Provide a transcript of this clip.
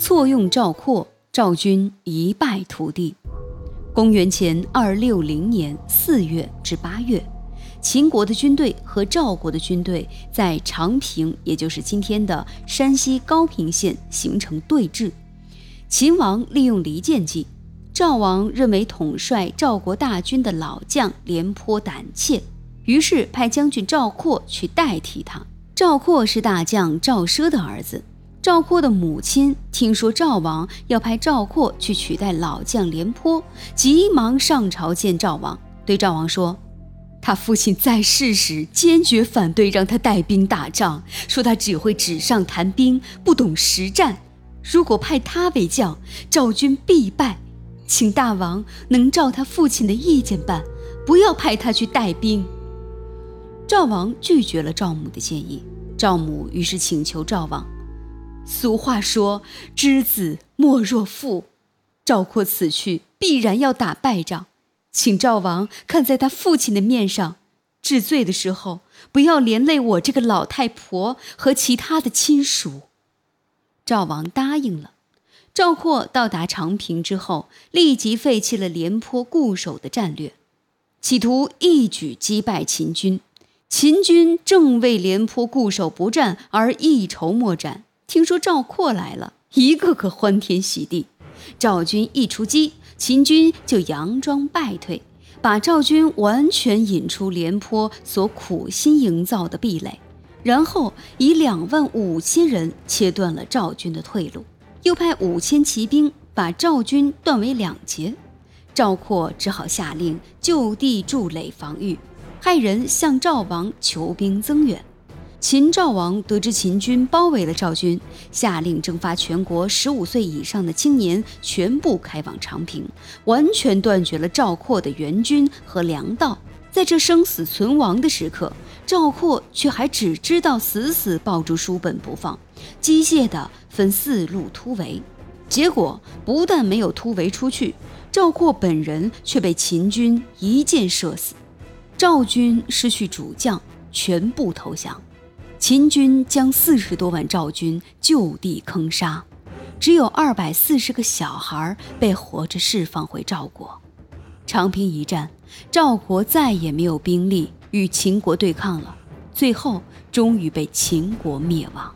错用赵括，赵军一败涂地。公元前二六零年四月至八月，秦国的军队和赵国的军队在长平，也就是今天的山西高平县形成对峙。秦王利用离间计，赵王认为统帅赵国大军的老将廉颇胆怯，于是派将军赵括去代替他。赵括是大将赵奢的儿子。赵括的母亲听说赵王要派赵括去取代老将廉颇，急忙上朝见赵王，对赵王说：“他父亲在世时坚决反对让他带兵打仗，说他只会纸上谈兵，不懂实战。如果派他为将，赵军必败。请大王能照他父亲的意见办，不要派他去带兵。”赵王拒绝了赵母的建议，赵母于是请求赵王。俗话说：“知子莫若父。”赵括此去必然要打败仗，请赵王看在他父亲的面上，治罪的时候不要连累我这个老太婆和其他的亲属。赵王答应了。赵括到达长平之后，立即废弃了廉颇固守的战略，企图一举击败秦军。秦军正为廉颇固守不战而一筹莫展。听说赵括来了，一个个欢天喜地。赵军一出击，秦军就佯装败退，把赵军完全引出廉颇所苦心营造的壁垒，然后以两万五千人切断了赵军的退路，又派五千骑兵把赵军断为两截。赵括只好下令就地筑垒防御，派人向赵王求兵增援。秦赵王得知秦军包围了赵军，下令征发全国十五岁以上的青年，全部开往长平，完全断绝了赵括的援军和粮道。在这生死存亡的时刻，赵括却还只知道死死抱住书本不放，机械地分四路突围。结果不但没有突围出去，赵括本人却被秦军一箭射死，赵军失去主将，全部投降。秦军将四十多万赵军就地坑杀，只有二百四十个小孩被活着释放回赵国。长平一战，赵国再也没有兵力与秦国对抗了，最后终于被秦国灭亡。